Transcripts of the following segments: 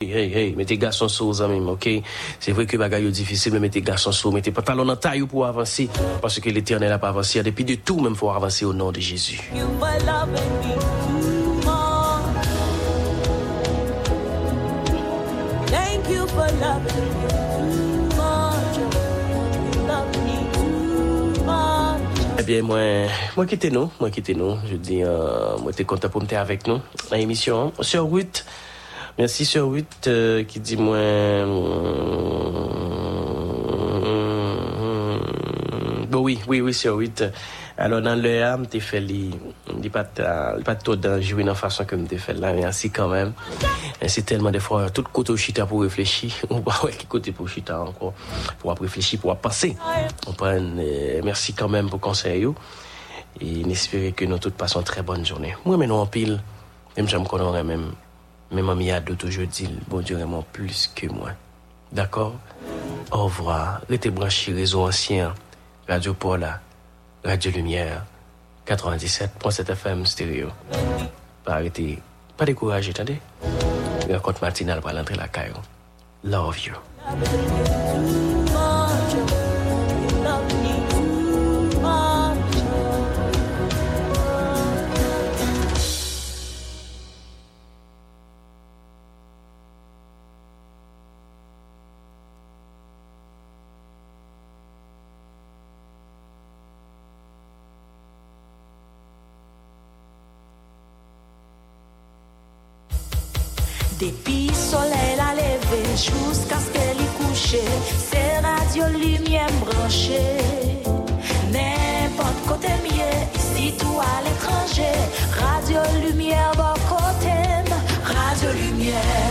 Hey, hey, mettez garçon sous aux amis, ok? C'est vrai que bagaille est difficile, mais mettez garçon sous, mettez pantalon en taille pour avancer. Parce que l'éternel n'a pas avancé. Depuis de tout, même, faut avancer au nom de Jésus. Eh bien, moi, moi quittez nous, moi quittez nous. Je dis, euh, moi, t'es content pour me avec nous. dans l'émission, sur 8. Merci sur 8 euh, qui dit moi. Bon, oui, oui, oui, sur 8. Alors, dans le âme, t'es fait les. Dis pas, pas trop de jouer de la façon comme t'es fait là, merci quand même. Merci tellement des fois, tout côté chita pour réfléchir. Ou pas, ouais, côté pour chita encore. Pour réfléchir, pour penser. On prend, euh, merci quand même pour conseil. Et n'espérer que nous toutes passons une très bonne journée. Moi, maintenant, en pile, même j'aime qu'on aurait même, même ami à d'autres jeudi, bon Dieu vraiment plus que moi. D'accord? Au revoir. Restez branchés, réseau ancien, Radio Paula, Radio Lumière, 97.7 FM stéréo. Pas arrêter, pas décourager, attendez. Rencontre matinale pour l'entrée la caille. Love you. Depuis soleil la levé jusqu'à ce qu'elle y couche, c'est radio lumière branchée. N'importe côté mieux, ici tout à l'étranger, radio lumière bon côté, radio lumière.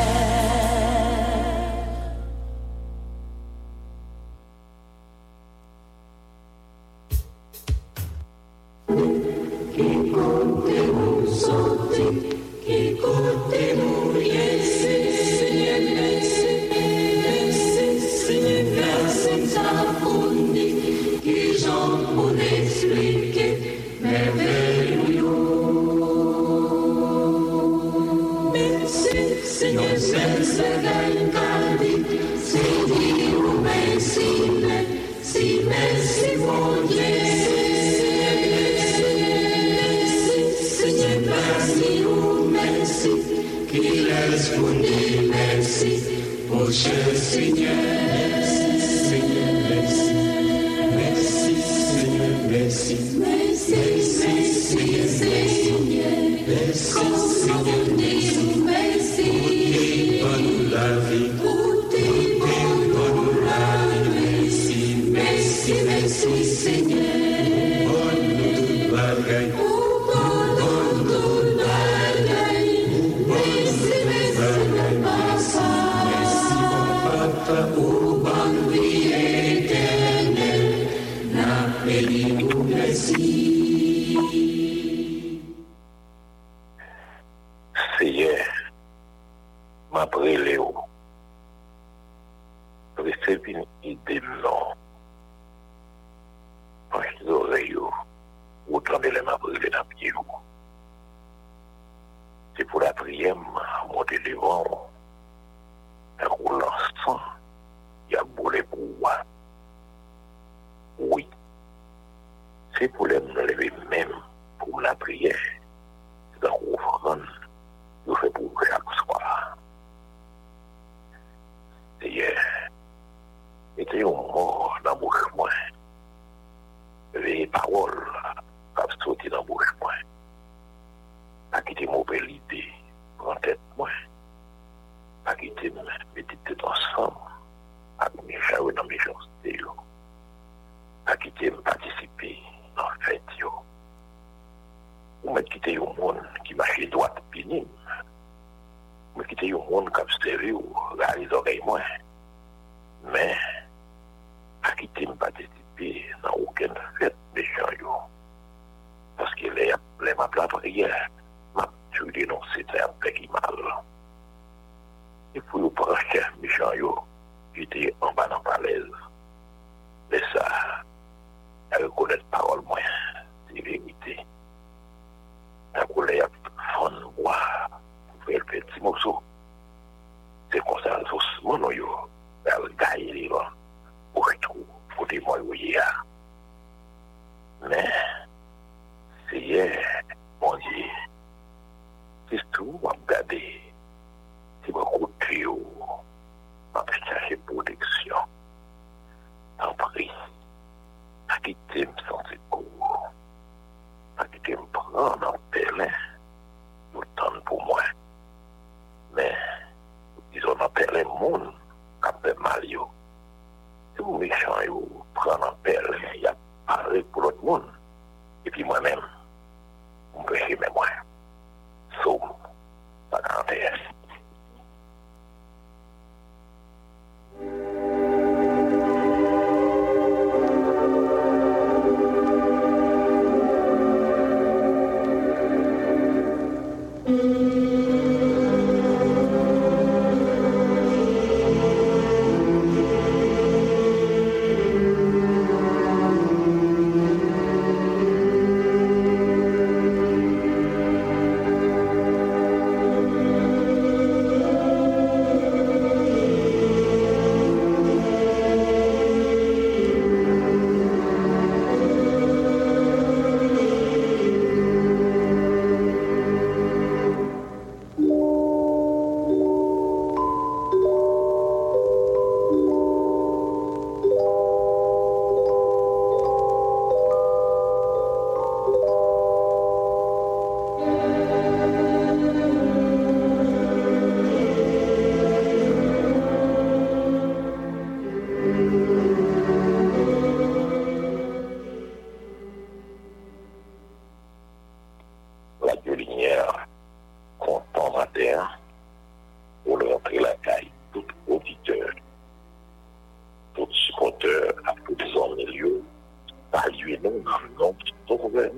sauveur,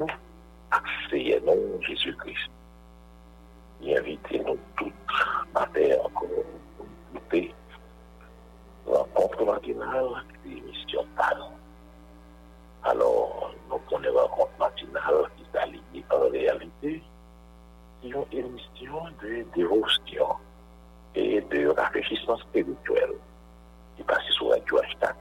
non? Jésus-Christ. Y invite nou tout ma terre konon koute rencontre matinale ki misyon tal. Alors, nou konen rencontre matinale ki taliye en realite ki yon emisyon de dévotion et de rafraîchissement spirituel ki pasi sou radio hashtag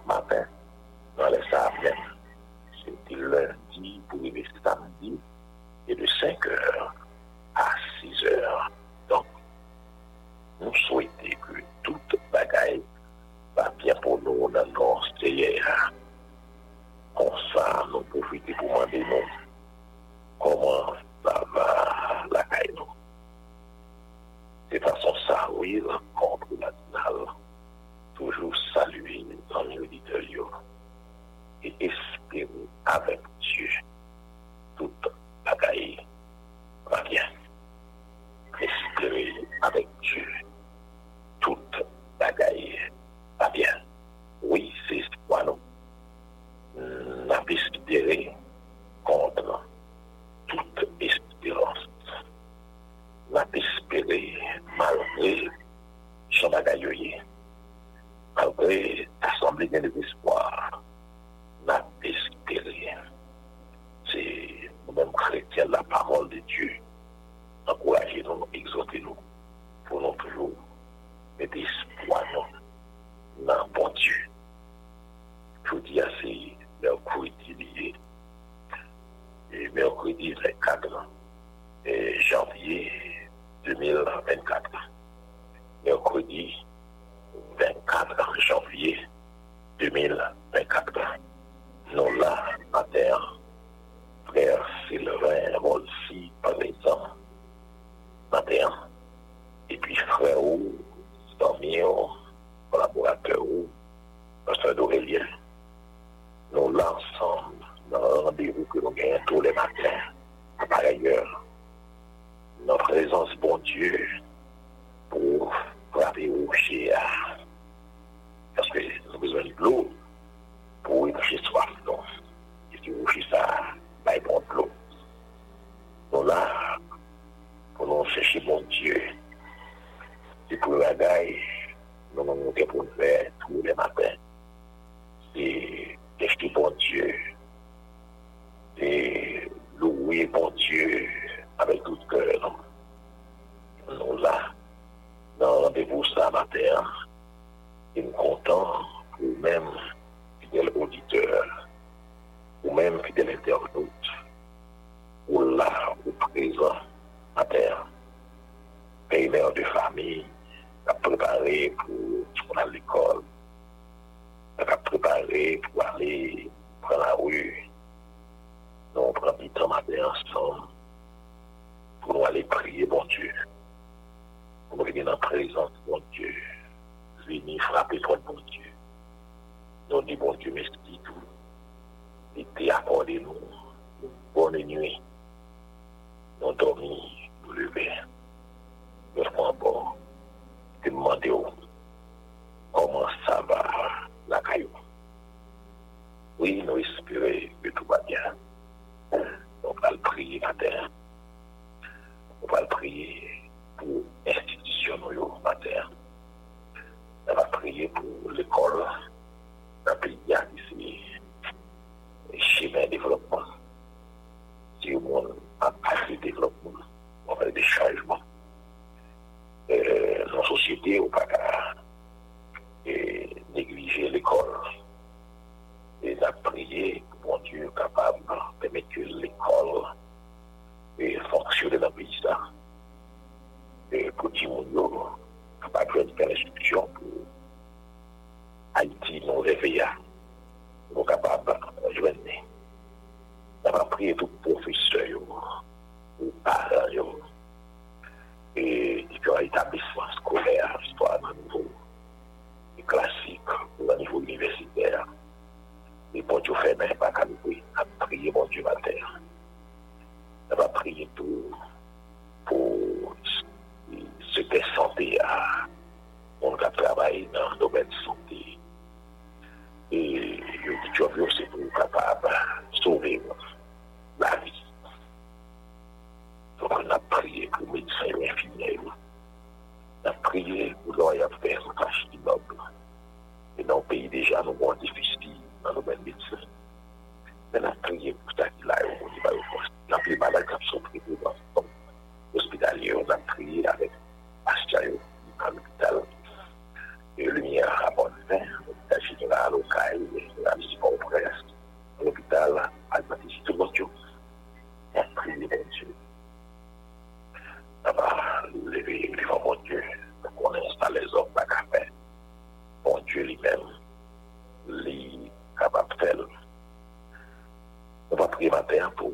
agrémentaire pour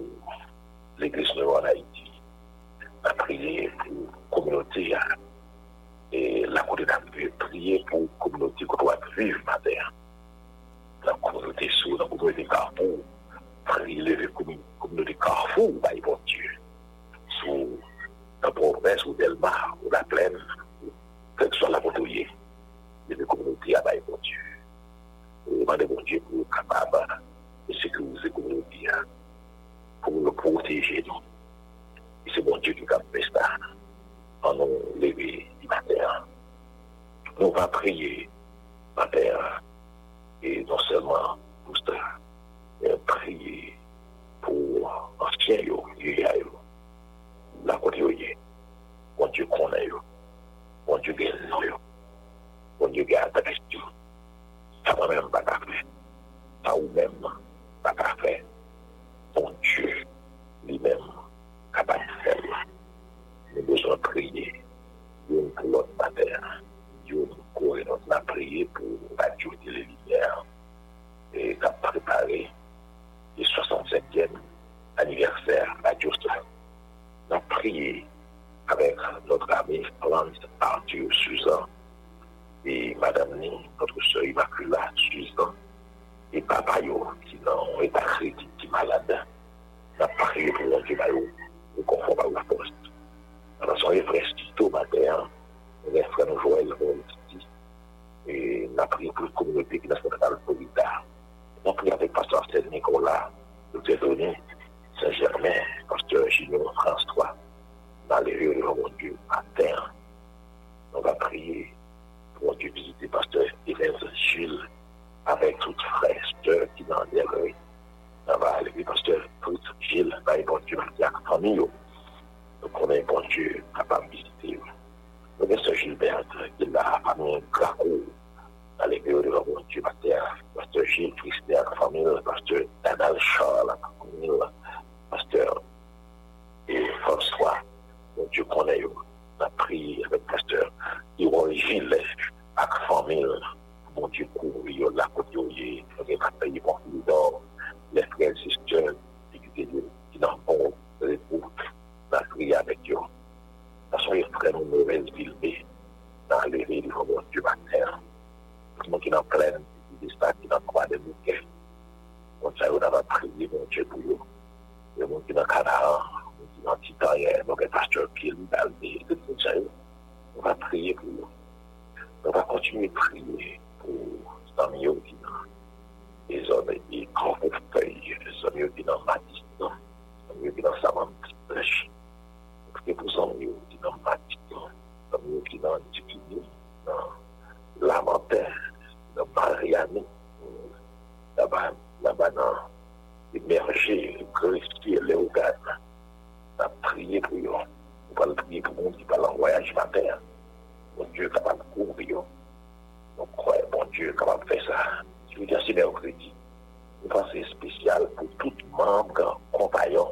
l'église de en Haïti, à prier pour la communauté, et la communauté a prier pour la communauté qu'on doit vivre maintenant. La communauté sous, la communauté Carrefour, prier la communauté Carrefour, bah, bon Dieu, sous la province ou Delmar ou la plaine, quel que soit la bouteille, mais la communauté à bah, bon Dieu. Et demandez bon Dieu pour être capable et sécuriser communauté pour nous protéger non. bon nous. Et c'est mon Dieu qui a fait ça en nous lever du matin. Nous va prier matin et non seulement pour ça, mais prier pour anciens, vieillards, la côté mon Dieu connaît, yo, mon Dieu gagne, mon Dieu garde la question. Ça va même pas faire, ça ou-même. pa ka fè. Bon Diyo, li mèm, kapay fèm. Nou bezon priye. Yon pou lot mater. Yon pou lot na priye pou adjouti le linièr. E kap prepare le 67èm aniversèr adjouti. Nan priye avèk notre ami Florence Arthur Suzanne et Madame Ni, notre sœur Immaculée Suzanne et papa yo, qui ont état critique, qui malade, n'a prié pour mon Dieu, au confort à la poste. Alors, son frères Tito matin, hein. les frères nous Joël, Titi, et n'a prié pour la communauté qui est dans Polita. On prie avec Pasteur Stéphane Nicolas, Docteur Donné, Saint-Germain, Pasteur Gino, France 3, dans les rues de mon Dieu, à terre. On va prier pour mon Dieu visiter Pasteur Evans Gilles, avec toute fraîche euh, qui dans les ça va aller parce que tout Gilles va être bon Dieu qui a famille. Donc on est bon Dieu capable de visiter. Donc ce Gilbert euh, qui l'a famille Graco dans l'église de bon Dieu Mater, pasteur Gilles Christian la famille, pasteur Daniel Charles la famille, pasteur et François, bon Dieu qu'on est, on a pris avec pasteur Iron Gilles, avec famille. bon Dieu courir, yon la côté, yon rappelle pour nous dans les frères et sœurs qui dans bon répondre, la prière avec Dieu. Parce que les frères ont mauvaise ville, dans les villes, du matin, tout le monde qui est en pleine, qui est qui est en croix de bouquet. On sait on a prié, mon Dieu, pour eux. Le monde qui est dans Canaan, le monde qui est dans Titan, le monde qui est pasteur Pile, dans le monde, on va prier pour eux. On va continuer de prier. pou zanm yo di nan e zon e kon pou fey zanm yo di nan matis nan zanm yo di nan saman pti plech pou zanm yo di nan matis nan zanm yo di nan dikini nan lamantè nan bariyani nan ba nan emerje grifi le ogan nan priye pou yo pou pal priye pou moun ki pal an voyaj mater moun diyo kapal koum pou yo Donc, croyez, mon Dieu de faire ça? Je veux dire, c'est mercredi. Une pensée spéciale pour tout membre, compagnon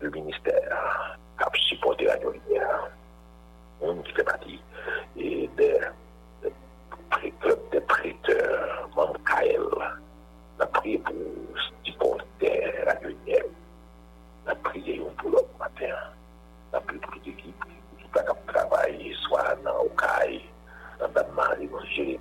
du ministère qui a supporté la lumière. On qui fait partie et des club des prêteurs, membre KL, la prié pour supporter la lumière, la prié pour l'autre matin, 心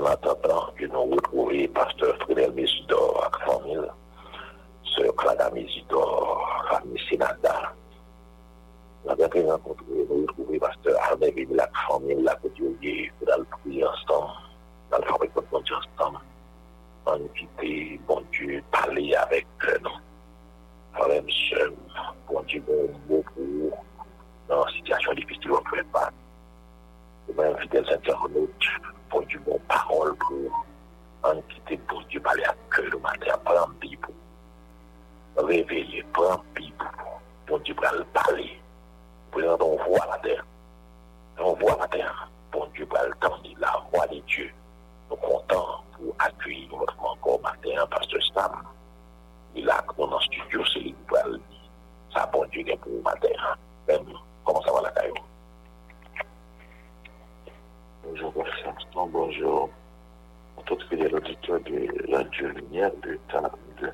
En attendant que nous retrouvions Pasteur Frédéric Mésidor avec famille, Sœur Clara Mésidor, famille Sénada. Nous avons pu rencontrer, nous retrouver Pasteur Arnaud et la famille, la côté pour aller prier ensemble, dans le fabrique de bon Dieu ensemble. On quitter, bon Dieu, parler avec nous. Frère, sœur, bon Dieu, bon mot pour dans la situation difficile, on ne peut pas. Je vais inviter les internautes pour du bon parole pour en pour Dieu parler à cœur le matin, prendre Bible, réveiller, prendre Bible, pour Dieu le parler, pour on voit la terre. On voit la terre, pour Dieu le temps la voix de Dieu. Nous comptons pour accueillir notre encore matin, Pasteur Sam. Il a dans le studio, c'est lui qui pour le dire. Ça, bon Dieu, pour matin. Même, comment ça va la caillou? Bonjour, Instant, bonjour à tous fidèles auditeurs de la Dieu Lumière de Talab de la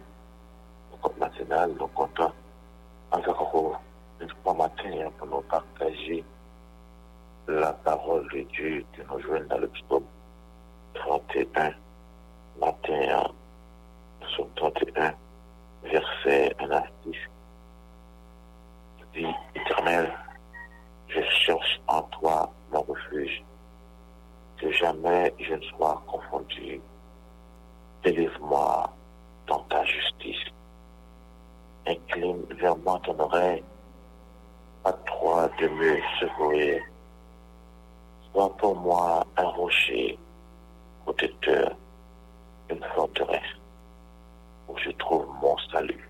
Côte nationale. Nous comptons encore une fois matin pour nous partager la parole de Dieu que nous joignent dans le psaume 31, matin, psaume 31, verset 1 à 10. Dit éternel, je cherche jamais je ne sois confondu. Délivre-moi dans ta justice. Incline vers moi ton oreille. À toi de me secourir. Sois pour moi un rocher protecteur, une forteresse où je trouve mon salut.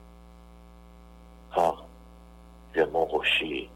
Car tu mon rocher,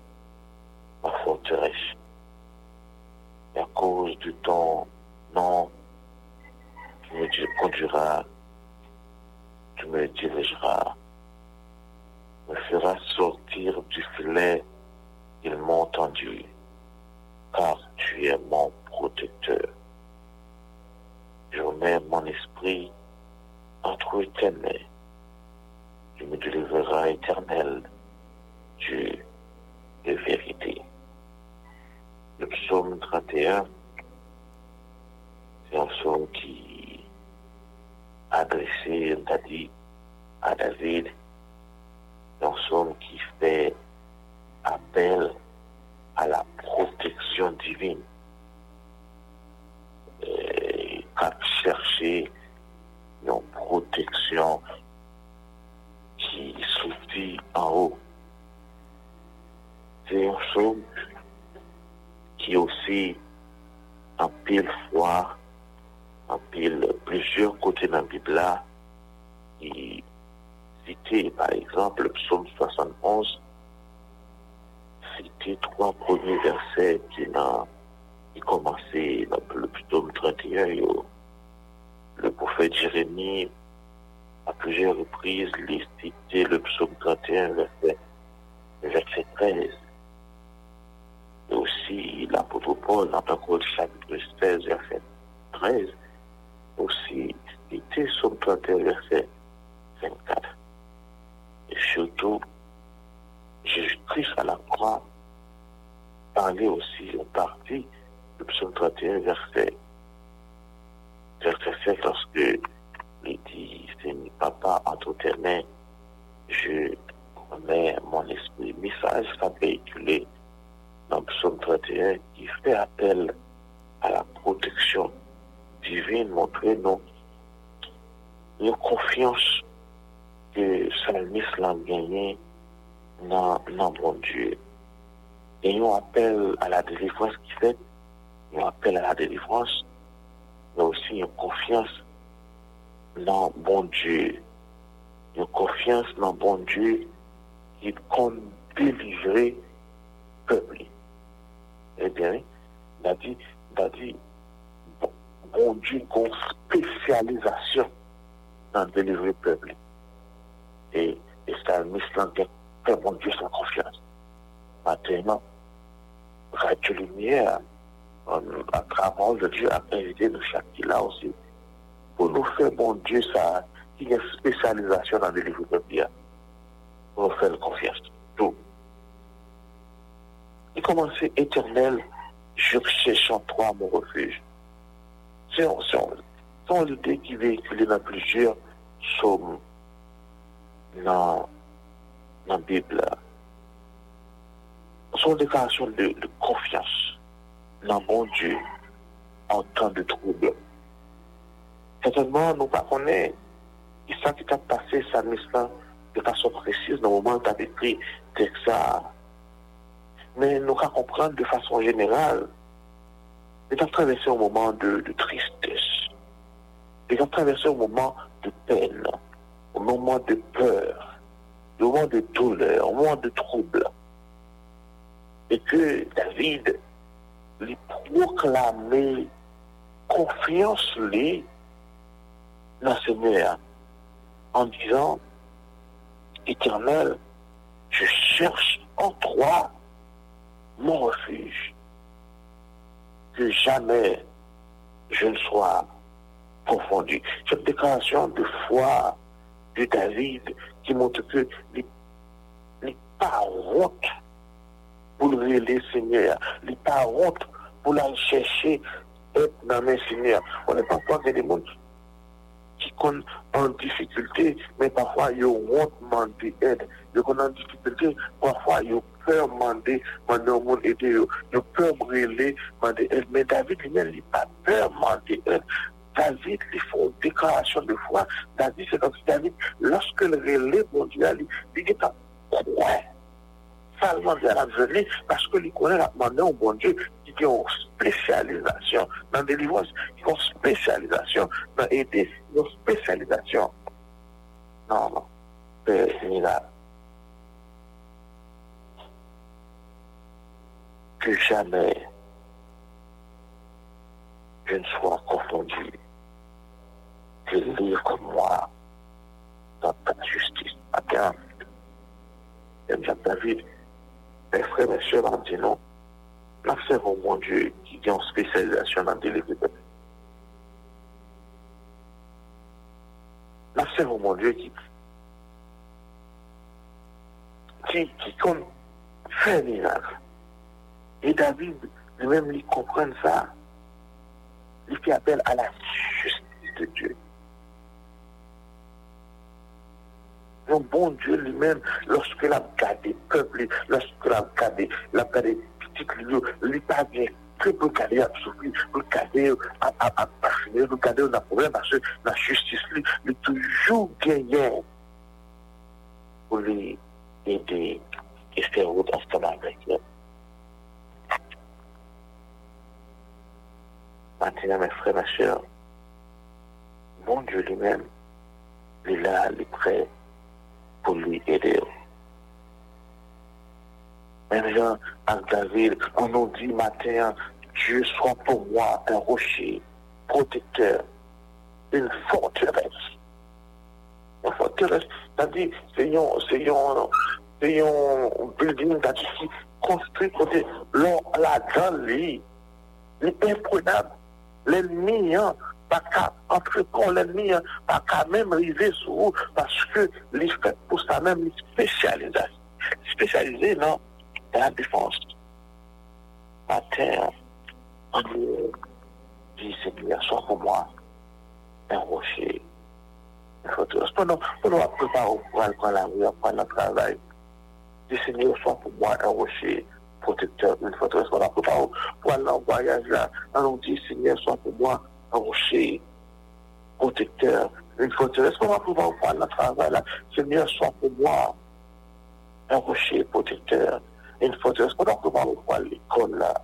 tes mains, je remets mon esprit. Message ça véhiculé dans psaume 31 qui fait appel à la protection divine, montrer nos, nos confiance que Salmis l'a gagné dans, dans bon Dieu. Et nous appel à la délivrance qui fait, nous appel à la délivrance, mais aussi une confiance dans bon Dieu. Une confiance dans bon Dieu qui compte délivrer peuple. Eh bien, il a dit, il a dit, bon, Dieu une spécialisation dans délivrer le peuple. Et, et ça, l'islam fait bon Dieu sans confiance. Maintenant, Radio Lumière, on, à travers le Dieu, a invité nous chaque là aussi, pour nous faire bon Dieu ça, qui a spécialisation dans le peuple. Pour nous faire confiance. Tout. Il commençait éternel, je cherche en toi mon refuge. C'est l'idée qui véhiculée dans plusieurs psaumes dans, la Bible. Son déclaration de, de confiance dans mon Dieu en temps de trouble. Certainement, nous ne connaissons pas ça qui t'a passé, ça de façon précise. Dans le moment où tu as écrit ça. Mais nous allons comprendre de façon générale, nous avons traversé un moment de, tristesse, nous avons traversé un moment de peine, un moment de peur, un moment de douleur, un moment de trouble. Et que David lui proclamait confiance lui dans Seigneur en disant, Éternel, je cherche en toi mon refuge, que jamais je ne sois confondu. Cette déclaration de foi de David qui montre que les pas honte pour le Seigneur, les pas pour aller chercher être dans mes seigneurs. On n'est pas des gens ki kon an difikulte, men pafwa yo wot mande ed. Yo kon an difikulte, pafwa yo peur mande, mande yo moun ede yo. Yo peur brele, mande ed. Men David li men li pa peur mande ed. David li foun deklarasyon de fwa. David se kon si David, loske le rele mondial li, li geta kwen. Parce que il connaît la demandé au bon Dieu, qui a une spécialisation dans délivrance, qui a une spécialisation dans aider, une spécialisation. Non, non, c'est là. Que jamais je ne sois confondu que comme moi dans ta justice. Attends, Jacques David, mes frères, mes soeurs, m'ont dit non. Nous servons mon Dieu qui a une spécialisation dans des livres. Nous servons mon Dieu qui qui, qui compte faire miracle. Et David, lui-même, il comprend ça. Il fait appel à la justice de Dieu. Le bon Dieu lui-même, lorsque l'a gardé peuple, lorsque l'a gardé, l'a gardé petit lieu, lui pas bien que pour garder à souffrir, pour garder à à parfumer, pour garder un problème parce que la justice lui, lui toujours gagné pour lui aider et faire route ensemble avec lui. Maintenant, mes frères, mes soeurs, mon Dieu lui-même, il est là, il est prêt pour lui aider. Jean, David, on nous dit matin, Dieu soit pour moi un rocher protecteur, une forteresse. Une forteresse, c'est-à-dire, c'est un, building qui construit côté la grande lit. L'imprenable, l'ennemi, hein, pas qu'à entrer pour l'ennemi, hein, pas qu'à même arriver sur vous, parce que les fait pour ça même, les spécialisé, spécialisé dans la défense. Matin, on dit, Seigneur, sois pour moi un rocher. Pendant, pendant préparer pour aller prendre la rue, prendre le travail, dis Seigneur, sois pour moi un rocher protecteur, une forteresse. Pendant préparer pour aller en voyage là, on dit, Seigneur, sois pour moi un rocher protecteur, une forteresse. Comment pouvons prendre notre travail là Seigneur, sois pour moi un rocher protecteur, une forteresse. Comment pouvons voir l'école là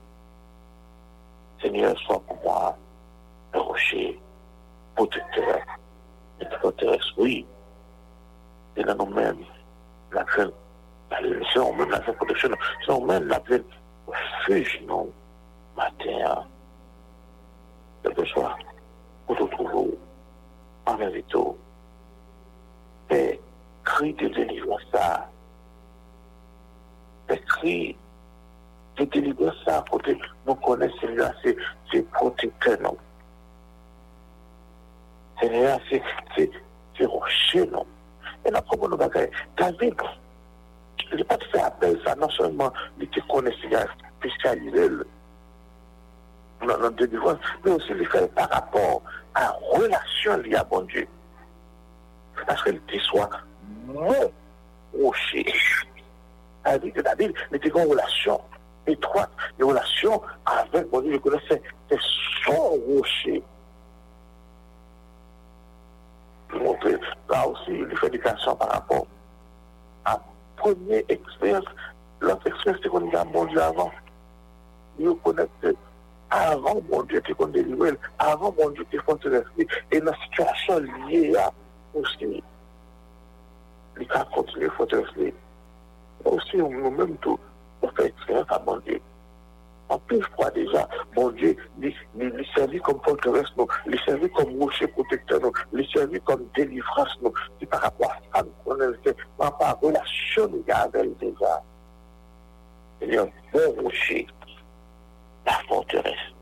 Seigneur, sois pour moi un rocher protecteur, une forteresse. Oui, et là nous-mêmes, la veine, c'est nous-mêmes la veine protection, nous-mêmes la veine refuge, non, matin, quelque soit, pour te trouver en vérité. Et cri de délivrance kri l'intelligence ça, côté nous connaissons celui-là, c'est protecteur, non. Celui-là, c'est rocher, non. Et la propos de bagaille, David, il n'a pas fait appel ça, non seulement il te connaît celui-là, spécialisé, dans notre délivrance, mais aussi il fait par rapport à la relation liée à bon Dieu. Parce qu'il te soit mon rocher. c'est-à-dire, mais c'est une relation étroite, une relation avec, bon, je connais, c'est son rocher. Montre, là aussi, il fait l'éducation par rapport à premier expérience, l'autre expérience, c'est qu'on y a bondi avant. Yo konekte, avan bon diyo te kon deliwel, avan bon diyo te fon te resli, e nan situasyon liye a, ou si li ka konti li fon te resli, aussi nous-mêmes tout, on fait expérience à mon Dieu. En plus fois déjà, mon Dieu, il, servit comme forteresse, nous, il servit comme rocher protecteur, nous, il servit comme délivrance. C'est par rapport à ça, nous, par rapport à la relation avec déjà. Il y a un bon rocher la forteresse.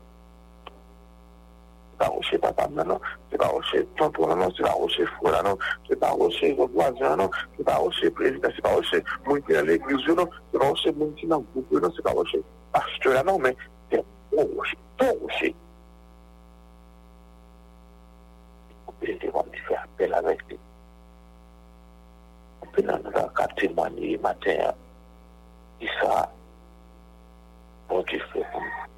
τα ρωσικά πάντα νομίζω τα ρωσικά τον προγραμματιστή τα ρωσικά φοράνω τα ρωσικά γονδωτά νομίζω τα ρωσικά πρέπει να είναι τα ρωσικά μοντέλα λειτουργούν τα ρωσικά μοντέλα δουλεύουν τα ρωσικά μοντέλα δουλεύουν τα ρωσικά αστειώνω με τα ρωσικά τα ρωσικά οπές δεν θέλω να κάνω αντίγραφα αυτά αυτά αυτά αυτ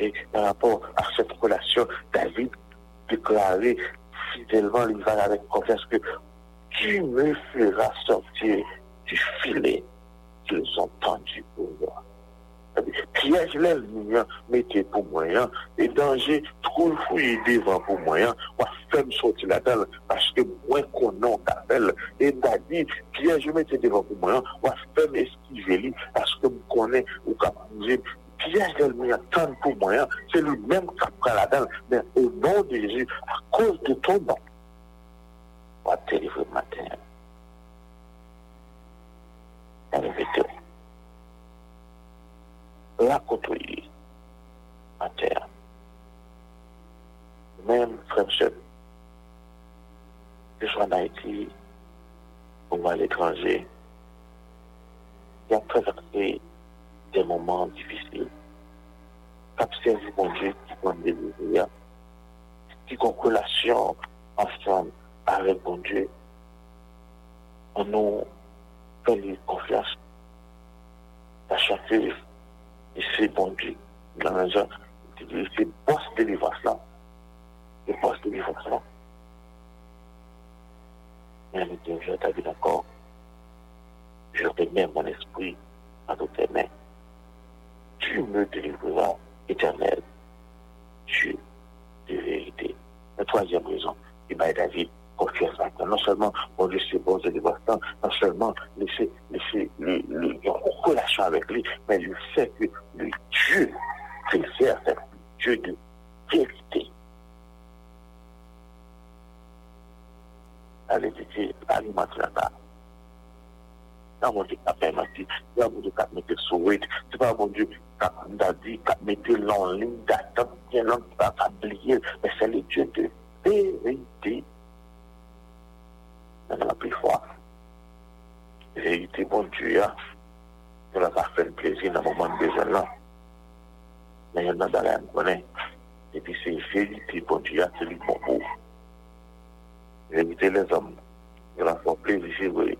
et par rapport à cette relation, David déclarait fidèlement l'univers avec confiance que tu me feras sortir du filet de son tendu pour moi. Piège lèl mouyan, mette pou mouyan, e danje trou fouye devan pou mouyan, wafem soti la del, paske mwen konon tabel, e dadi, piège mette devan pou mouyan, wafem eskiveli, paske mkonen ou kapouze piège les lumières, tendre pour moi, hein. c'est lui-même qui prend là-dedans, mais au nom de Jésus, à cause de ton nom, on va te délivrer le matin. Répétez. La côtoyer à terre. Même frère seul, que ce soit en Haïti ou à l'étranger, il a traversé des moments difficiles. Observe mon Dieu qui prend délivrer, qui ensemble avec mon Dieu. On nous fait confiance chaque fois. Et c'est bon Dieu. Dans boss de délivrance là. De délivrance là. Mais Dieu, je t'avais d'accord. Je remets mon esprit à tes mains. Tu me délivreras, éternel. Dieu de vérité. La troisième raison, il m'a David confiance à Non seulement mon Dieu c'est bon de dévastant, non seulement laisser, laisser le, le, le, relation avec lui, mais le fait que le Dieu préfère être Dieu de vérité. Allez, alimente la nan bon di kap permati, nan bon di kap mette sou wet, se pa bon di kap da di, kap mette lan lin, da tap, gen lan pa kap liye, men se li dje de verite. Nan la pi fwa, verite bon di ya, nan la pa fèl plezi nan mouman bezen lan. Nan yon nan da la yon konen, epi se verite bon di ya, se li bon pou. Verite le zom, nan la fwa plezi si wè,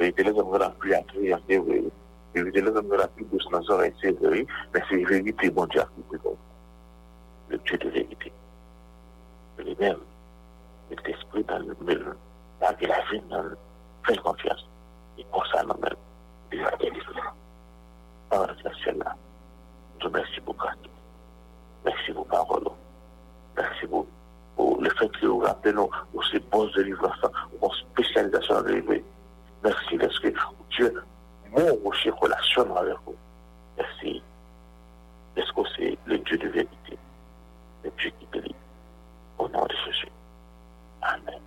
nous avons plus nous avons plus de dans les oreilles, c'est vrai. Mais c'est vérité, bon Dieu. Le Dieu de vérité. Est esprit dans le la vie la vie nan fèl konfians. E kon sa nan men, di la délivre. Par la, je mersi pou kati. Mersi pou parolo. Mersi pou le fèl ki ou rappelé nou ou se bon délivre sa, ou spécialisation Mersi leske ou Dieu ou se relasyon avèk ou. Mersi leske ou se le Dieu de vérité? Le Dieu qui délivre. Au nom de Jésus. Amen.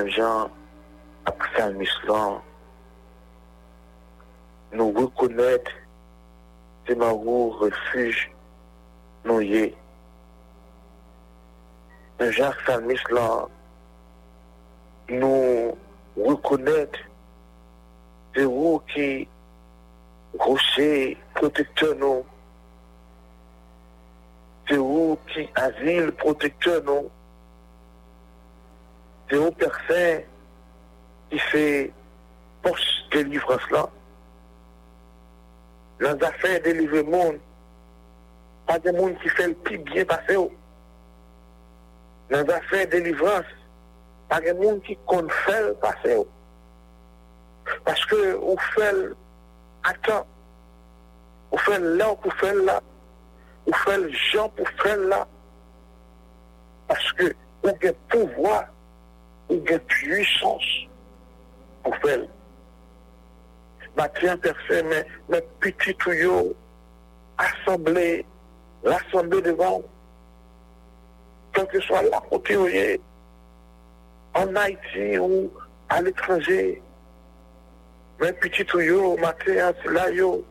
Même gens, après nous reconnaître c'est ma refuge, nous y est. Là, nous reconnaître c'est vous qui rocher protecteur nous. C'est vous qui asile protecteur nous. C'est vous personne qui fait poste de délivrance là. Dans les affaires de livrer le monde, pas de monde qui fait le plus bien passer. Dans les affaires de délivrance, pas de monde qui compte faire passer. Parce que vous faites attends, vous faites là pour faire là, vous faites le gens pour faire là. Parce que vous avez pouvoir, vous avez puissance pour faire. Mathieu personne, mais, mais petit tuyau, assemblée, l'assemblée devant, quel que soit là côté où il est, en Haïti ou à l'étranger, mais petit tuyau, matin, c'est là, yo,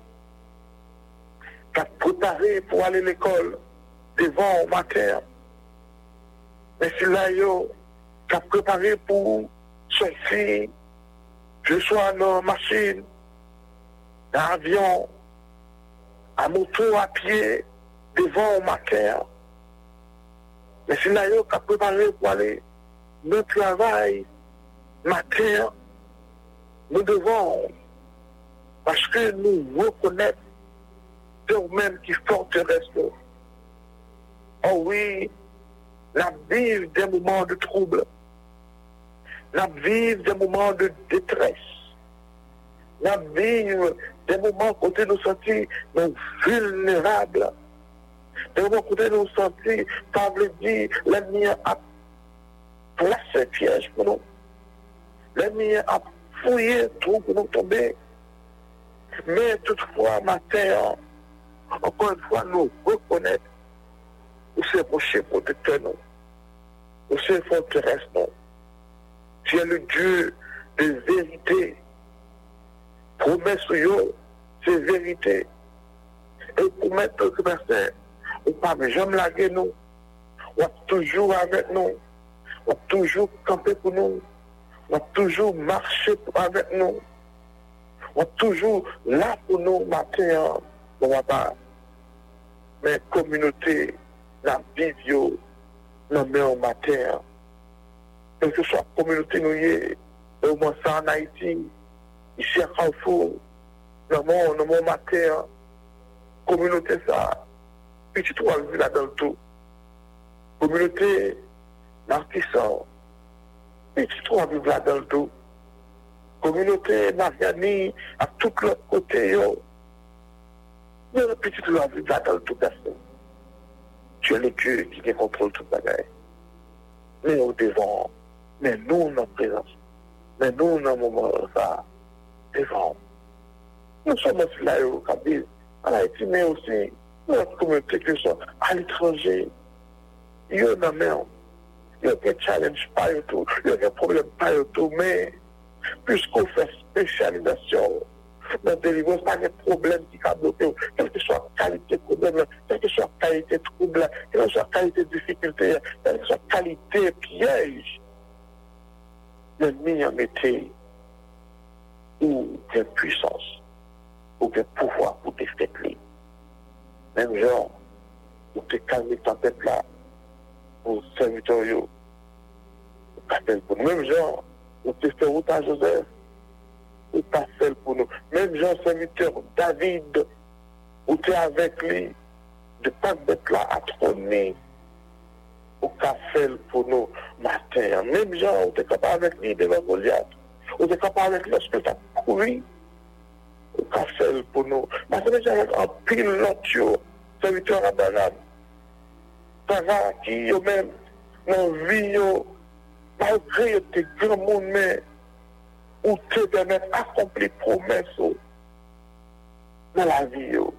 qui a préparé pour aller à l'école, devant au matin. Mais c'est là, yo, qui a préparé pour sortir, je sois dans machine, dans avion, à moto, à pied, devant au matin. Mais c'est yo, qui a préparé pour aller au travail, matin, nous devons, parce que nous reconnaissons nous-mêmes qui forteresse. Oh oui, la vivre des moments de trouble, la vivre des moments de détresse, la vivre des moments côté nous sentir nous vulnérables, des moments côté nous sentir, ça veut dire, l'ennemi a placé piège pour nous. L'ennemi a fouiller tout pour nous tomber. Mais toutefois, matin, encore une fois, nous reconnaître où c'est rocher protecteur, nous. Où c'est forteresse, nous. Tu es le Dieu de vérité. Promesse yo, c'est vérité. Et promesse yo, c'est vérité. Ou pa me jam lage nou. Ou ap toujou avèk nou. Ou ap toujou kampe pou nou. Ou ap toujou marche avèk nou. Ou ap toujou la pou nou matè an. Ou ap a. Men kominote nan bivyo nan men an matè an. kelke swa kominote nou ye, ou monsan an Haiti, isi a Kalfou, nan moun, nan moun mater, kominote sa, piti tou alvi la dan tou. Kominote, l'artisan, piti tou alvi la dan tou. Kominote, mariani, a tout lop kote yo, nan piti tou alvi la dan tou gason. Tu an l'ekye ki gen kontrol tout bagay. Men ou devan, men nou nan prezans, men nou nan mouman sa devan. Nou som ansi la yo kabil, an a iti men osi, nou an komyote ki son al itranje, yo nan men, yo gen challenge pa yo tou, yo gen problem pa yo tou, men, piskou fè spesyalizasyon, nan delivos pa gen problem ki ka blote ou, kelke so kalite problem la, kelke so kalite troubla, kelke so kalite difikilte ya, kelke so kalite piyej, l'ennemi a metté ou des puissances, ou des pouvoirs pour des fêtes-là. Même genre, ou des calmes et tempêtes-là, ou des servitoriaux, ou des fêtes pour nous. Même genre, ou des fêtes routes à Joseph, ou des fêtes pour nous. Même genre, serviteur David, ou des avec lui, de pas d'être là à trôner, ou ka fel pou nou maten. Mèm jan, ou te kapa avèk li devan Goliath. Ou te kapa avèk lòs pe ta koui. Ou ka fel pou nou. Maten jan, an pil lot yo, se vitè an abanan. Tava ki yo mèm, nan vi yo, malgré yo te gran moun mè, ou te demèm akompli promès yo. Nan la vi yo,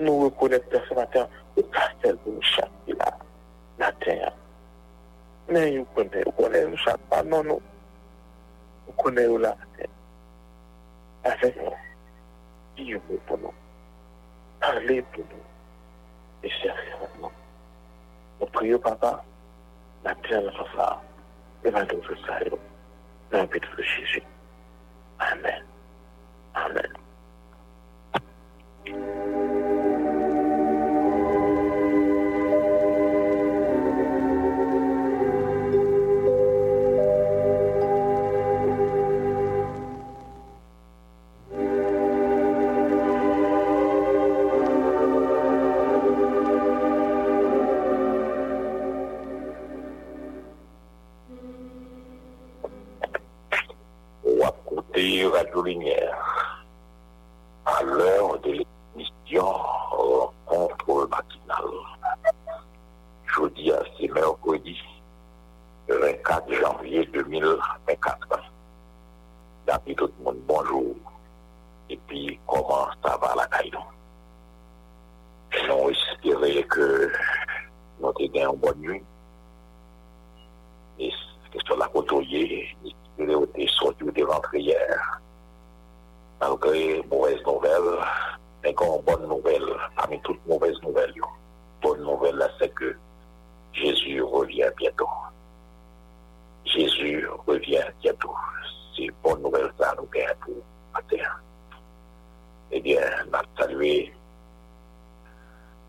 nou rekonèk personatè, ou ka fel pou nou chak ki la. la terre. Mais vous connaissez, vous connaissez, nous sommes pas non, non. Vous connaissez la terre. Avec nous, Dieu pour nous, parlez pour nous et cherchez avec nous. Nous prions, papa, la terre de son phare, et va nous faire dans le but de Jésus. Amen. Amen. et Radio-Lumière. À l'heure de l'émission rencontre matinale. Jeudi à ce mercredi 24 janvier 2024. D'après tout le monde, bonjour. Et puis, comment ça va la Kaidon? Nous espérons que nous t'aidons en bonne nuit. Mauvaise nouvelle, mais quand bonne nouvelle, parmi toutes mauvaises nouvelles, bonne nouvelle là, c'est que Jésus revient bientôt. Jésus revient bientôt. C'est bonne nouvelle ça nous gagne pour matin. Eh bien, a salué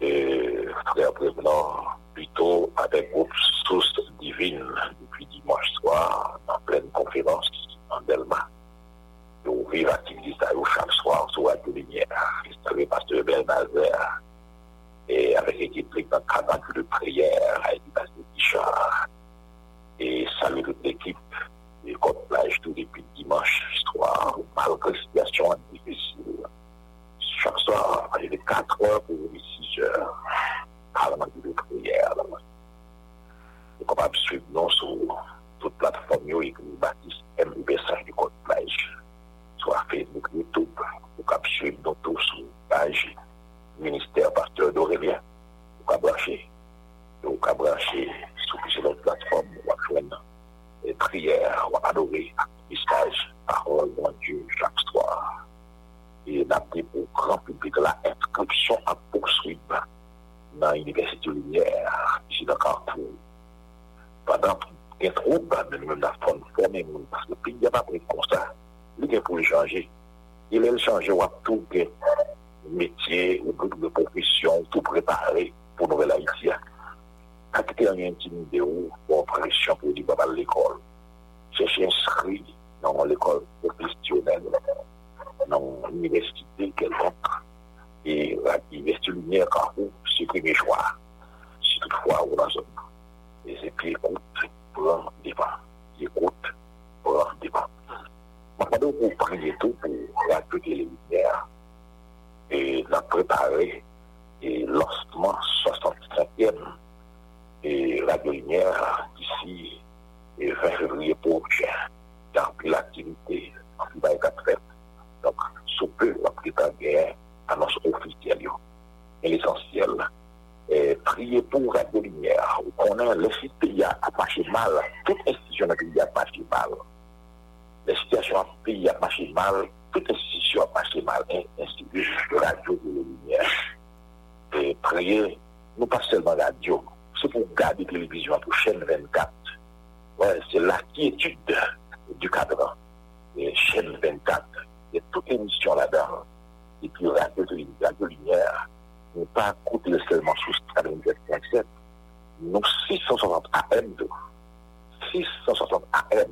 euh, frère prévenant plutôt avec groupe Source Divine depuis dimanche soir en pleine conférence en Delma. Nous vivons activité ça chaque soir sur la lumière. Savez, pasteur Belnazer et avec l'équipe dans le cadre de prière avec pasteur Guichard et salut toute l'équipe et comme plage tout depuis dimanche soir malgré la situation difficile chaque soir, à de 4 heures pour 6 heures, parlement de prière. Capable de suivre nous sur toute plateforme, yo, écrit Baptiste M. message du code plage, swa Facebook, Youtube, ou kap suiv nou tou sou page Ministère Pasteur d'Aurélien, ou ka branche, ou ka branche sou pise nou platform wak chwen nan, prier, wak adore, aktivistaj, parol, moun dieu, chak stwa, e napri pou gran publik la inskripsyon ak poukswib nan Université Lumière, isi nan Kantou. Padan gen troub, men mèm la fon fòmè moun, paske pi yaman pou yon konsa, li gen pou chanje. Li men chanje wap tou gen metye, ou tout gen profesyon, tout prepare pou nouvel Haiti ya. Akite an yon timide ou, ou presyon pou di babal l'ekol. Cheche inskri nan l'ekol profesyonel, nan l'universite kelkonk. E la universite lumière an ou, se prime jwa. Se toutfwa ou la zon. E se pi ekoute, pran, devan. Ekoute, pran, devan. Mwen pou priye tou pou rajoute le minière e la prepare et lancement 65e et Radio Lumière d'ici et 20 février prochain. Car l'activité en plus bas est à traite donc sous peu la prétendée annonce officielle et l'essentiel est prier pour Radio Lumière ou qu'on a le site qui a apaché mal. Toute institution qui a apaché mal. les situations en pays a marché mal, toute institution a marché mal, institut de radio de lumière. Et prier, non pas seulement radio, c'est pour garder télévision pour chaîne 24. Ouais, c'est la quiétude du cadran. Et chaîne 24, et toute émission là-dedans, et puis radio de, radio de lumière, ne pas coûter seulement sous 97.7, non 660 AM, 660 AM,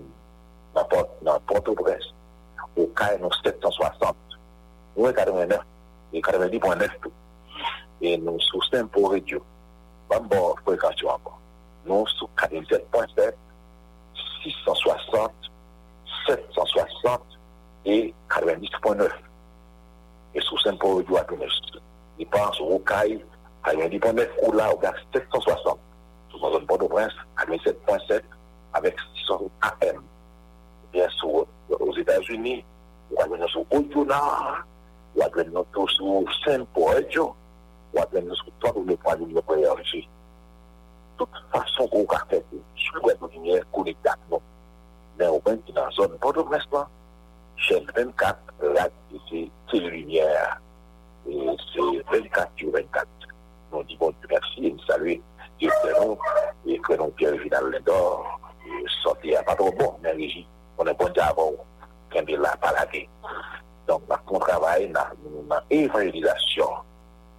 nan Port-au-Prince, ou kay nou 760, nou e 89, e 90.9 tou. E nou sou Sempo Radio, ban bon frekasyon an bon. Nou sou 47.7, 660, 760, e 90.9. E sou Sempo Radio atoun est. E pan sou ou kay, 90.9, ou la ou ga 760. Sou nan zon Port-au-Prince, 47.7, avek 660 AM. bien sûr aux États-Unis, ou à venir sur Oyonnax, ou à venir sur Saint-Paul-Dion, ou à venir sur toi, ou ne pas venir pour De Toute façon qu'on va faire, sur le web lumière, connecté à nous. Mais au moins, dans la zone Port-au-Prince, chaîne 24, là, c'est Télé-Lumière, et c'est 24 sur 24. Nous disons bon merci et nous saluons et prénom Pierre Vidal-Lendor, sorti à pas trop bon, mais la régie. On est bon Dieu est là, pas la guerre. Donc, on travaille dans l'évangélisation,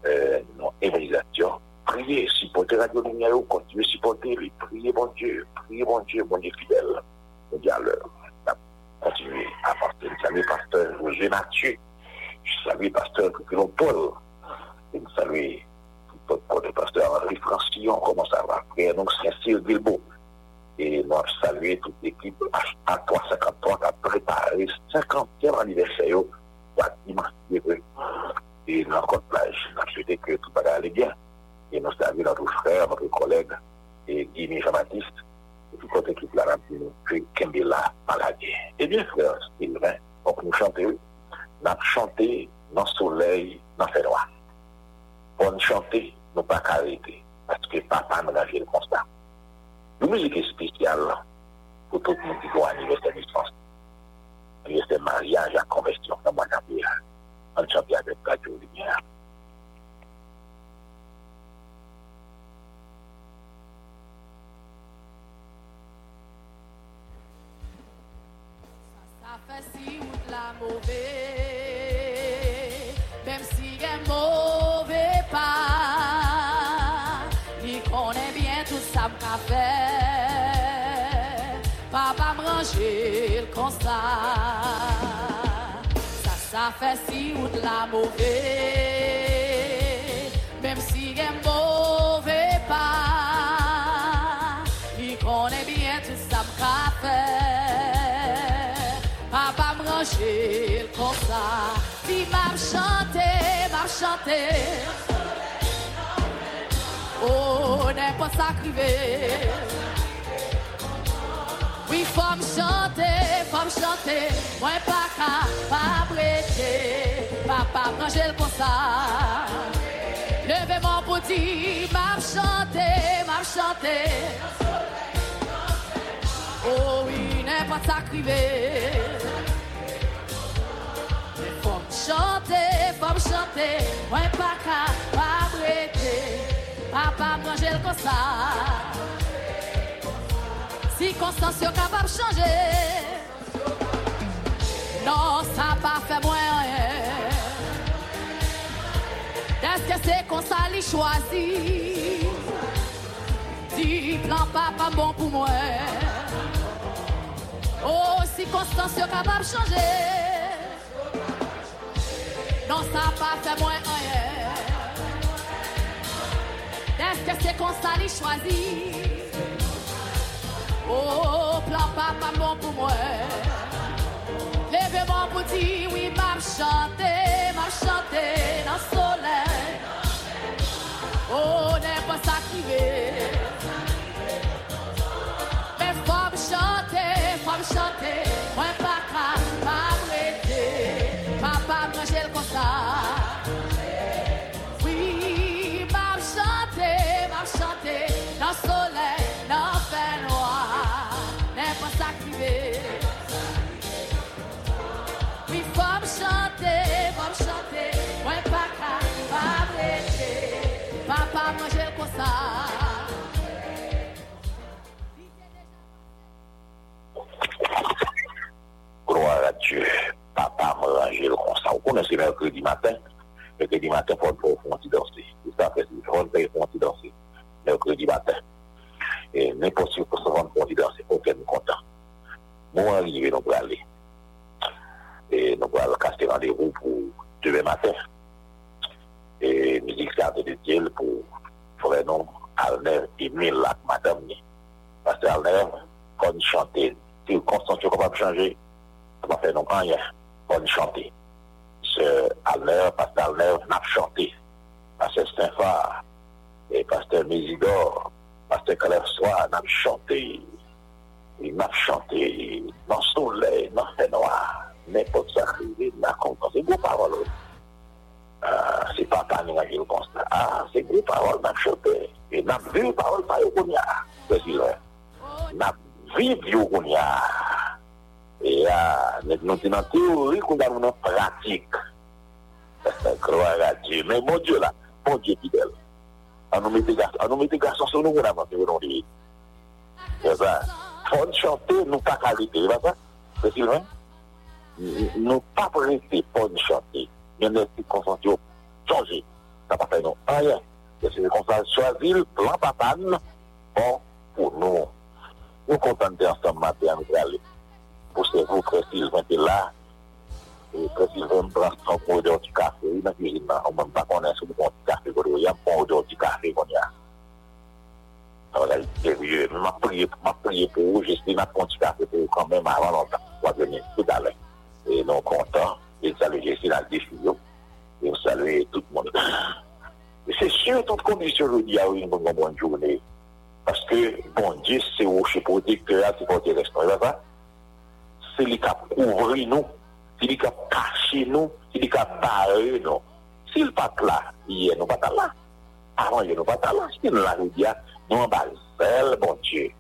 euh, non, évangélisation. Priez, supporter Radio Lumière, continuez supporter, priez bon Dieu, priez bon Dieu, bon Dieu fidèle. On dit à l'heure, continuez à porter. Je salue pasteur Roger Mathieu, je salue pasteur Coquelon Paul, je salue pasteur Henri Francillon, comment ça va, frère, donc c'est Cyril Guilbeault. et nous avons salué toute l'équipe à 353 qui a préparé 50e anniversaire pour l'immense et dans la plage. Nous avons souhaité que tout va aller bien. Et nous saluons notre frère, notre collègue, et Guy Jean-Baptiste, et toute l'équipe là, que Kembela Maladier. Eh bien, frère Sylvain, donc nous chantons, nous avons chanté dans le soleil, dans le noir. Pour nous chanter, nous pas arrêter, parce que papa nous a fait le constat. Yon mouzik espesyal la, pou tout moun ki gwa aniveste lisans, aniveste mariage a konvestyon nan mwana mwen, an chanpi avèk kajou lumiè. Sa fè si mout la mouvè, la fè Pa pa mranjil kon sa Sa sa fè si ou la mouvè Mèm si gen mouvè pa Li konè bien tout sa mka fè Pa pa mranjil kon sa Di si m'am chante, m'am chante Oh, o, nè kon sakrive Oui, fòm chante, fòm chante Mwen pa ka pa brete Pa pa branjel kon sa Leve mwen pou di Mab chante, mab chante O, oh, oui, nè kon sakrive Fòm chante, fòm chante Mwen pa ka pa brete Papa manje l kon sa. Si konstans yo kapap chanje. Non sa pa fe mwen anye Deske se konsa li chwazi Di plan papa bon pou mwen Oh si konstans yo kapap chanje. Non sa pa fe mwen anye Que c'est qu'on ça les choisit? Oh, plan papa bon pour moi. Levez mon petit, oui, m'a chanté, m'a chanté dans Gloire à Dieu, papa me rangé le consent. Vous connaissez mercredi matin, mercredi matin, il faut un petit danser. C'est ça, il faut un petit danser, mercredi matin. Et n'importe qui peut se rendre petit danser, pour qu'elle nous content. Nous arrivons, nous allons aller. Et nous allons casser rendez-vous pour demain matin. Et musique, ça de été pour frenom Alner Emil lak madame ni. Pase Alner, kon chante, ti ou konstantyo kapap chanje, kapap frenom anye, kon chante. Se Alner, pase Alner, nap chante. Pase Stenfa, e pase Mezidor, pase Kalefswa, nap chante. Nap chante, nan soule, nan fenwa, nepot sakri, nan kontansi, gwo parolo. se papa nou a yo konsta. A, se gri parol nan chote. E nan vi parol pa yo konya. Prezile. Nan vi yo konya. E a, nou ti nan teori kon dan nou nan pratik. Kroa la di. Men mon dieu la, mon dieu fidel. An nou mette gason sou nou moun avan te venon di. E sa, fon chante nou pa kalite. E ba sa, prezile. Nou pa prete fon chante. yon yon si konsantiyo chanje. Sa patay nou ayen. Yon si konsantiyo chazil, plan patan, bon pou nou. Nou kontante ansan mate an gale. Pou se vou presil vante la, e presil vante blan san pou ou de oti kafe. Yon nan kujin nan, ou man pa konen sou pou oti kafe kodo, yon pou ou de oti kafe kon ya. Nan wala yon terye, mwen ma priye pou ou, jesi nan pou oti kafe pou ou, kan men ma avan lontan. Wazene, tout alen. E non kontan, et de saluer Jésus dans la diffusion, et de saluer tout le monde. C'est sûr, toute condition, je dis, ah oui, une bonne, bonne journée. Parce que, bon Dieu, c'est au chez protecteur, c'est porté responsable, c'est lui qui a ouvert nous, c'est lui qui a caché nous, c'est lui qui a barré nous. S'il n'est pas là, il n'est pas là. Avant, il n'est pas là. S'il l'a dit, nous en bas, bon Dieu,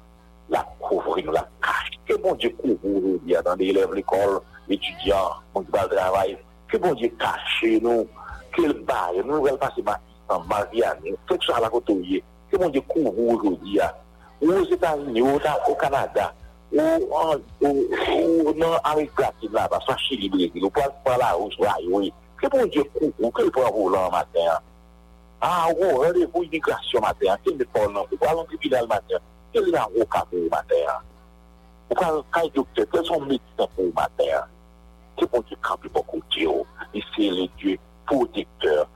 la couvrir, nous la cache. Que bon Dieu couvre, nous, dans les élèves de l'école, étudiants, on dit pas le travail, que bon Dieu caché nous, quel bail, nous allons passer en Marianne, tout ça à la côte, que bon Dieu couvre aujourd'hui, aux États-Unis, au Canada, ou nan Amerik Latine la ba, sa Chili Brésil, ou pa la ou sa yo e, ke pou diye koukou, ke pou avou lan maten an, a ou randevou imigrasyon maten an, ke mbe pou nan pou, alon tribunal maten an, ke li nan ou kapou maten an, ou ka kaj doktor, ke son medit nan pou maten an, Se bon dieu kampi bon kote yo, e se le dieu protekteur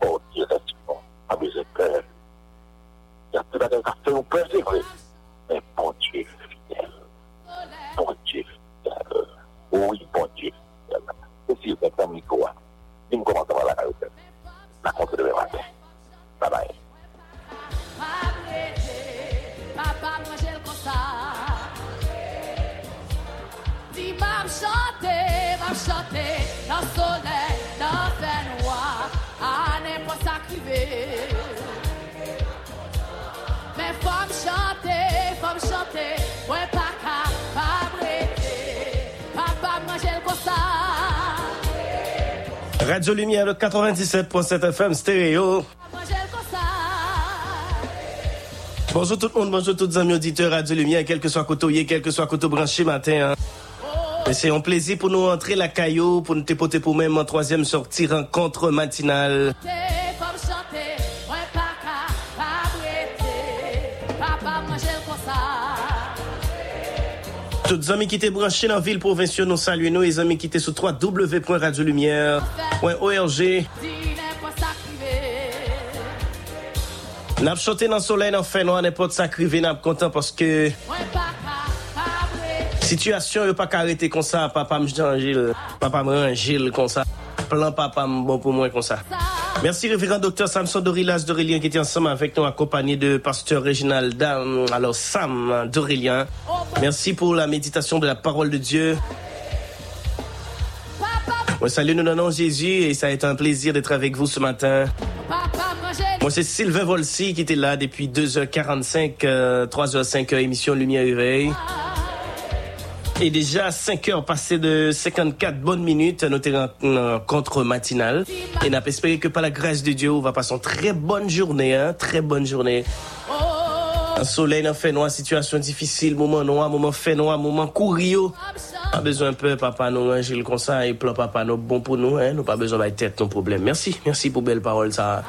bon dieu respon a me zepev. Ya te bagan ka fe ou persevre, men bon dieu fidel. Bon dieu fidel. Oui, bon dieu fidel. E si men tam li kwa, di m koman kama la ka yo ten. La kontre de me maten. Bye bye. Dans le soleil, dans le fait noir, à n'importe ça crivé. Mais faut me chanter, faut me chanter, ouais, pas qu'à, pas prêter. Papa, moi j'ai le constat. Radio Lumière, le 97.7 FM stéréo. Bonjour tout le monde, bonjour tous les amis auditeurs Radio Lumière, quel que soit côté, quel que soit côté branché matin. hein. C'est un plaisir pour nous entrer la caillou, pour nous tépoter pour même en troisième sortie rencontre matinale. Tous les amis qui étaient branchés dans la ville provinciale, nous saluons nous, les amis qui étaient sur www.radiolumière.org. Dis n'importe ça crivé. N'a chanté dans le soleil, dans le fait noir, n'importe ça crivé, n'a content parce que situation n'est pas arrêter comme ça, papa me Gilles, papa me Gilles comme ça. Plan papa bon pour moi comme ça. Merci révérend docteur Samson Dorilas Dorélien qui était ensemble avec nous accompagné de pasteur Réginald Dam, alors Sam Dorélien. Merci pour la méditation de la parole de Dieu. Moi, salut nous donnons Jésus et ça a été un plaisir d'être avec vous ce matin. moi c'est Sylvain Volsi qui était là depuis 2h45, euh, 3h05 émission Lumière Éveil. Et déjà 5 heures passées de 54 bonnes minutes, notre rencontre matinale. Et n'a pas espéré que par la grâce de Dieu, on va passer une très bonne journée, hein, très bonne journée. Un soleil, un fait noir, situation difficile, moment noir, moment fait noir, moment courio. Pas besoin peu, papa, nous ranger le conseil, et plan papa, nous bon pour nous, hein, nous pas besoin de tête, nos problèmes. Merci, merci pour belle parole, ça.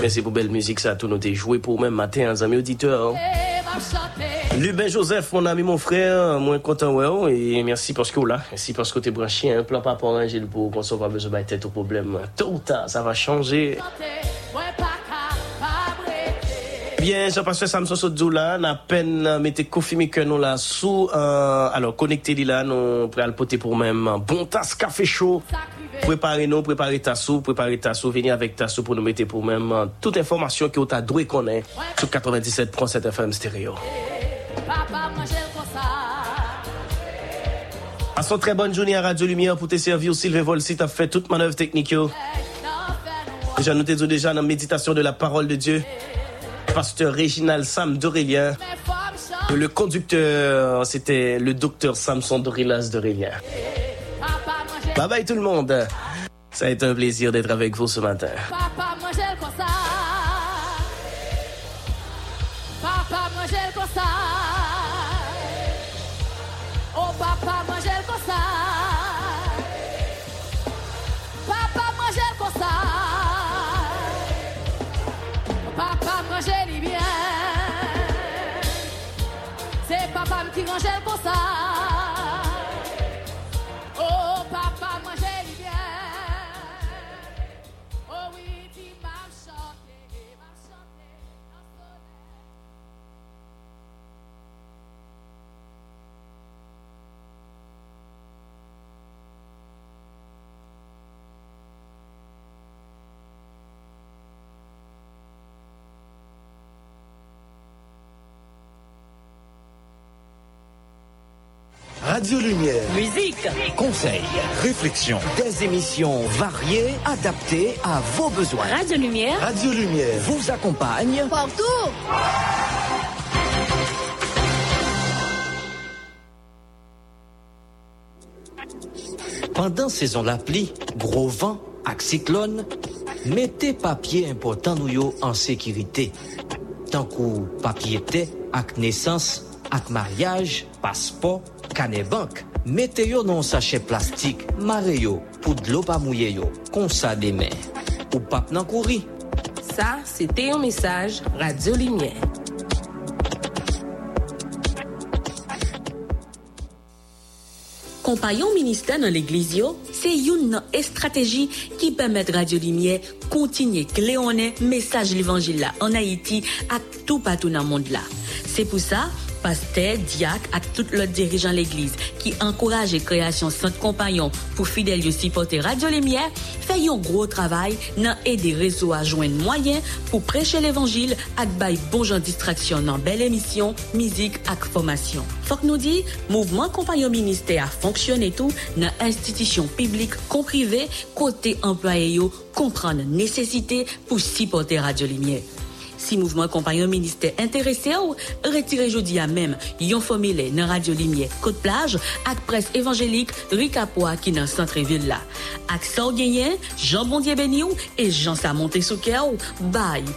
Merci pour belle musique, ça, tout nous joué pour même matin, hein, amis auditeurs. hein. Lubin Joseph, mon ami, mon frère, moins content, ouais, oh, et merci parce que vous là. Merci parce que t'es branché, un plan pas pour ranger le pour qu'on soit pas besoin de tête au problème. Tôt ou tard, ça va changer. Bien, Jean-Pascal Samson Sodzou là, n'a peine mettez confirmé que nous là sous, euh, alors connecté là, nous prêt à le poter pour même bon tasse café chaud. Préparez nous, préparez ta soupe, préparez ta soupe, venez avec ta soupe pour nous mettre pour même euh, toute information que vous avez doué est sur 97.7 FM stéréo. Papa. Passons très bonne journée à Radio Lumière pour te servir Sylvain Volsi, t'as fait toute manœuvre technique yo. Dit déjà dans la méditation de la parole de Dieu. Pasteur Réginal Sam chanter. Le conducteur, c'était le docteur Samson Dorilas manger. Bye bye tout le monde. Ça a été un plaisir d'être avec vous ce matin. Papa qui vont Radio Lumière. Musique, Conseils, réflexion. Des émissions variées, adaptées à vos besoins. Radio Lumière, Radio Lumière vous accompagne Partout Pendant saison la pli, gros vent ak cyclone, mettez papier important nou yo en sécurité. Tant kou papier te ak naissance, ak mariage, passeport, kane bank, mete yo nan sachet plastik, mare yo pou dlo pa mouye yo, konsa demen. Ou pap nan kouri. Sa, se te yon mesaj, Radio Limier. Kompayon minister nan l'egliz yo, se yon nan estrategi ki pemet Radio Limier kontinye kleone mesaj l'Evangile la an Haiti ak tou patou nan mond la. Se pou sa, paste, diak ak tout lot dirijan l'Eglise ki ankoraje kreasyon sant kompanyon pou fidel yo sipote Radio Lemier, fè yon gro travay nan ede rezo a jwen mwayen pou preche l'Evangil ak bay bonjan distraksyon nan bel emisyon, mizik ak formasyon. Fok nou di, mouvman kompanyon minister a fonksyon etou nan institisyon publik kon prive kote employe yo kompran nesesite pou sipote Radio Lemier. Si mouvement compagnon ministère intéressé ou retirez jeudi à même yon formulaire dans Radio Lumière Côte Plage ak presse évangélique Ricapois qui dans centre-ville là. Ak Jean Bondier béni ou et Jean sa monté sous cœur ou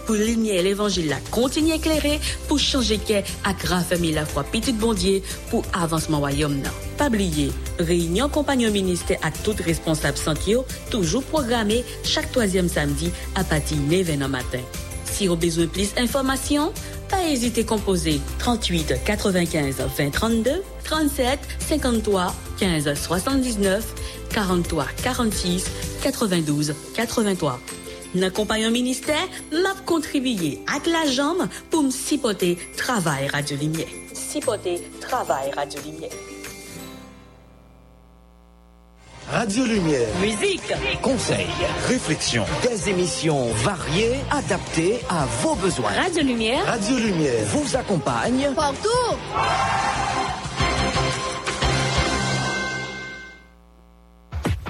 pour lumière l'évangile là continue éclairé pour changer cœur ak raffermir la foi petite Bondier pour avancement royaume nan. Pas oublier, réunion compagnon ministère ak tout responsable santé toujours programmé chaque troisième samedi à partir de 9h dans matin. Si vous avez besoin de plus d'informations, pas à composer 38 95 20 32, 37 53 15 79, 43 46 92 83. Dans compagnon ministère, m'a contribué avec la jambe pour me supporter travail Radio Lumière. Supporter travail Radio Lumière. Radio Lumière. musique, Conseils, réflexion. Des émissions variées, adaptées à vos besoins. Radio Lumière, Radio Lumière vous accompagne Partout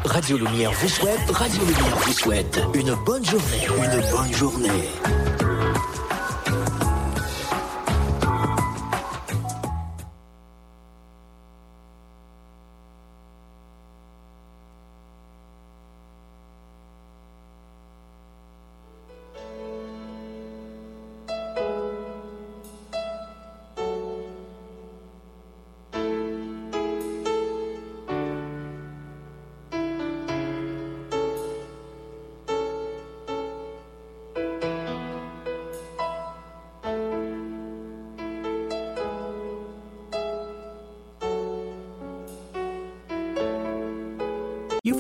Radio Lumière vous souhaite, Radio Lumière vous souhaite une bonne journée, une bonne journée.